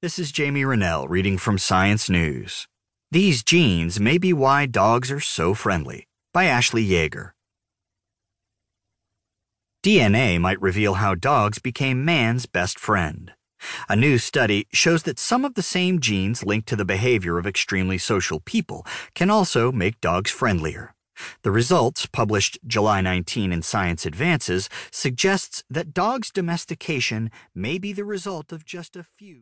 This is Jamie Renell reading from Science News. These genes may be why dogs are so friendly by Ashley Yeager. DNA might reveal how dogs became man's best friend. A new study shows that some of the same genes linked to the behavior of extremely social people can also make dogs friendlier. The results, published July 19 in Science Advances, suggests that dogs' domestication may be the result of just a few